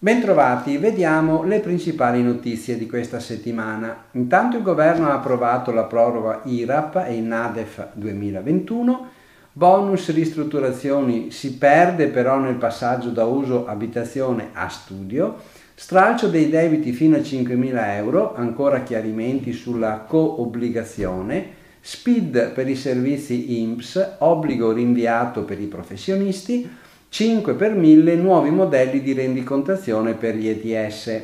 Bentrovati, vediamo le principali notizie di questa settimana. Intanto il governo ha approvato la proroga IRAP e il NADEF 2021, bonus ristrutturazioni si perde però nel passaggio da uso abitazione a studio, stralcio dei debiti fino a 5.000 euro, ancora chiarimenti sulla co-obbligazione, SPID per i servizi IMSS, obbligo rinviato per i professionisti, 5 per 1000 nuovi modelli di rendicontazione per gli ETS.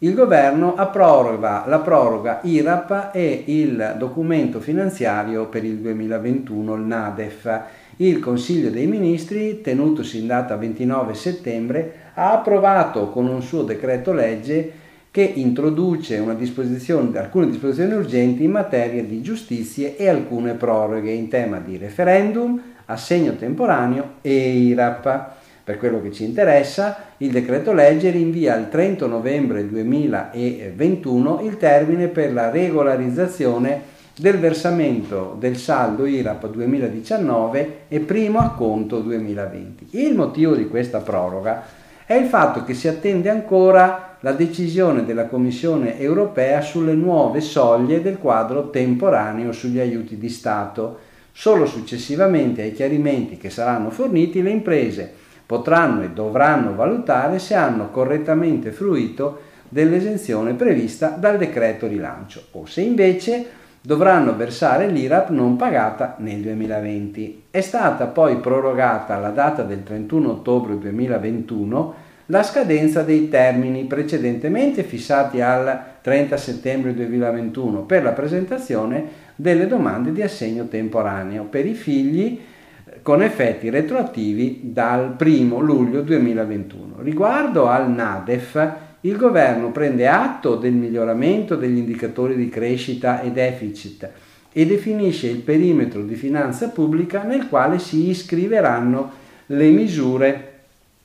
Il governo approva la proroga IRAP e il documento finanziario per il 2021, il NADEF. Il Consiglio dei Ministri, tenutosi in data 29 settembre, ha approvato con un suo decreto legge che introduce disposizione, alcune disposizioni urgenti in materia di giustizia e alcune proroghe in tema di referendum, assegno temporaneo e IRAP. Per quello che ci interessa, il decreto legge rinvia al 30 novembre 2021 il termine per la regolarizzazione del versamento del saldo IRAP 2019 e primo acconto 2020. Il motivo di questa proroga è il fatto che si attende ancora la decisione della Commissione europea sulle nuove soglie del quadro temporaneo sugli aiuti di Stato. Solo successivamente ai chiarimenti che saranno forniti le imprese potranno e dovranno valutare se hanno correttamente fruito dell'esenzione prevista dal decreto rilancio o se invece dovranno versare l'IRAP non pagata nel 2020. È stata poi prorogata alla data del 31 ottobre 2021 la scadenza dei termini precedentemente fissati al 30 settembre 2021 per la presentazione delle domande di assegno temporaneo per i figli con effetti retroattivi dal 1 luglio 2021. Riguardo al NADEF, il governo prende atto del miglioramento degli indicatori di crescita e deficit e definisce il perimetro di finanza pubblica nel quale si iscriveranno le misure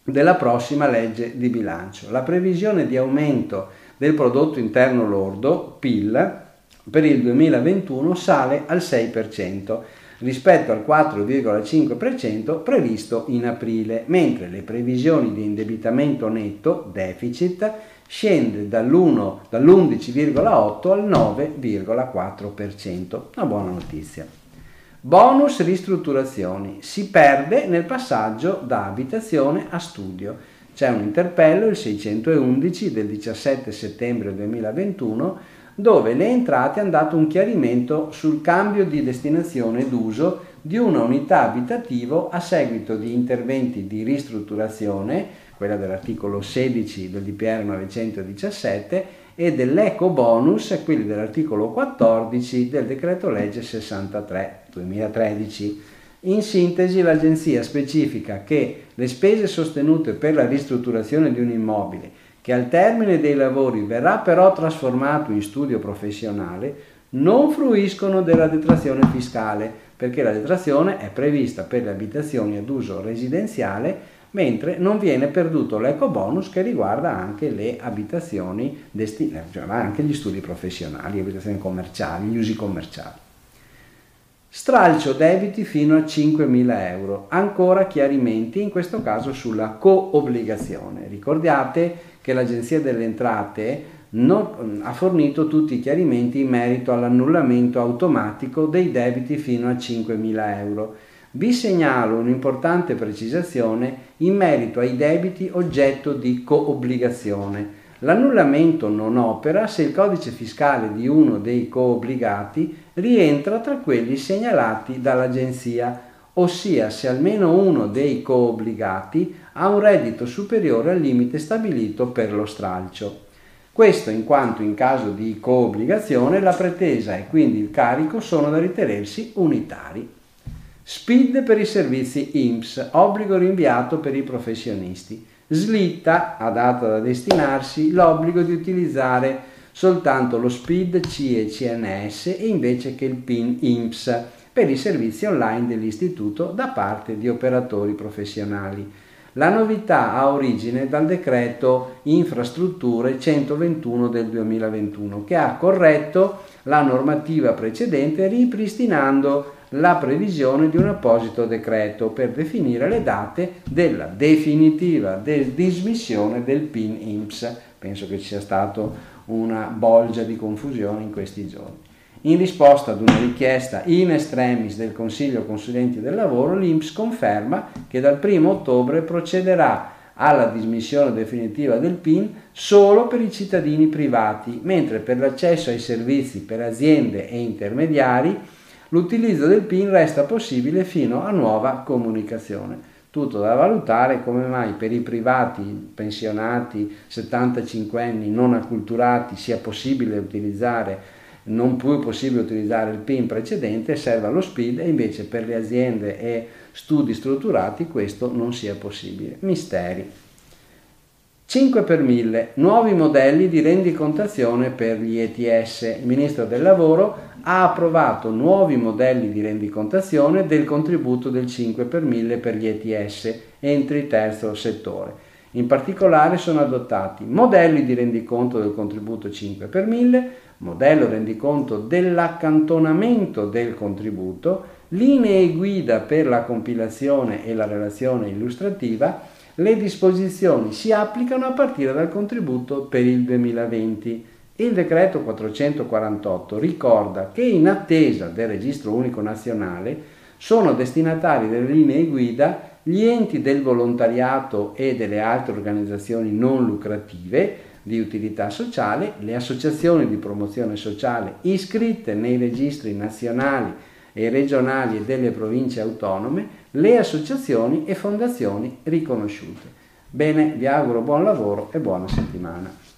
della prossima legge di bilancio. La previsione di aumento del prodotto interno lordo, PIL, per il 2021 sale al 6% rispetto al 4,5% previsto in aprile, mentre le previsioni di indebitamento netto, deficit, scende dall'11,8 al 9,4%. Una buona notizia. Bonus ristrutturazioni. Si perde nel passaggio da abitazione a studio. C'è un interpello, il 611 del 17 settembre 2021, dove le entrate hanno dato un chiarimento sul cambio di destinazione d'uso di una unità abitativa a seguito di interventi di ristrutturazione, quella dell'articolo 16 del DPR 917, e dell'eco bonus, quelli dell'articolo 14 del decreto legge 63 2013. In sintesi l'agenzia specifica che le spese sostenute per la ristrutturazione di un immobile che al termine dei lavori verrà però trasformato in studio professionale, non fruiscono della detrazione fiscale, perché la detrazione è prevista per le abitazioni ad uso residenziale, mentre non viene perduto l'eco bonus che riguarda anche le abitazioni destinate, cioè anche gli studi professionali, le abitazioni commerciali, gli usi commerciali. Stralcio debiti fino a 5.000 euro. Ancora chiarimenti, in questo caso sulla co-obbligazione. Ricordate che l'Agenzia delle Entrate non, ha fornito tutti i chiarimenti in merito all'annullamento automatico dei debiti fino a 5.000 euro. Vi segnalo un'importante precisazione in merito ai debiti oggetto di co-obbligazione. L'annullamento non opera se il codice fiscale di uno dei co-obbligati rientra tra quelli segnalati dall'Agenzia, ossia se almeno uno dei co-obbligati ha un reddito superiore al limite stabilito per lo stralcio. Questo in quanto in caso di co-obbligazione la pretesa e quindi il carico sono da ritenersi unitari. SPID per i servizi IMSS, obbligo rinviato per i professionisti slitta a data da destinarsi l'obbligo di utilizzare soltanto lo SPID CE CNS invece che il PIN IMSS per i servizi online dell'istituto da parte di operatori professionali. La novità ha origine dal decreto Infrastrutture 121 del 2021 che ha corretto la normativa precedente ripristinando la previsione di un apposito decreto per definire le date della definitiva dismissione del PIN IMSS. Penso che ci sia stata una bolgia di confusione in questi giorni. In risposta ad una richiesta in extremis del Consiglio Consulenti del Lavoro, l'INPS conferma che dal 1 ottobre procederà alla dismissione definitiva del PIN solo per i cittadini privati, mentre per l'accesso ai servizi per aziende e intermediari l'utilizzo del PIN resta possibile fino a nuova comunicazione. Tutto da valutare come mai per i privati, pensionati, 75 anni, non acculturati sia possibile utilizzare non più possibile utilizzare il PIN precedente, serve lo SPID e invece per le aziende e studi strutturati questo non sia possibile. Misteri. 5 per 1000, nuovi modelli di rendicontazione per gli ETS. Il Ministro del Lavoro ha approvato nuovi modelli di rendicontazione del contributo del 5 per 1000 per gli ETS entro il terzo settore. In particolare sono adottati modelli di rendiconto del contributo 5 per 1000, modello rendiconto dell'accantonamento del contributo, linee guida per la compilazione e la relazione illustrativa, le disposizioni si applicano a partire dal contributo per il 2020. Il decreto 448 ricorda che in attesa del registro unico nazionale sono destinatari delle linee guida gli enti del volontariato e delle altre organizzazioni non lucrative di utilità sociale, le associazioni di promozione sociale iscritte nei registri nazionali e regionali e delle province autonome, le associazioni e fondazioni riconosciute. Bene, vi auguro buon lavoro e buona settimana.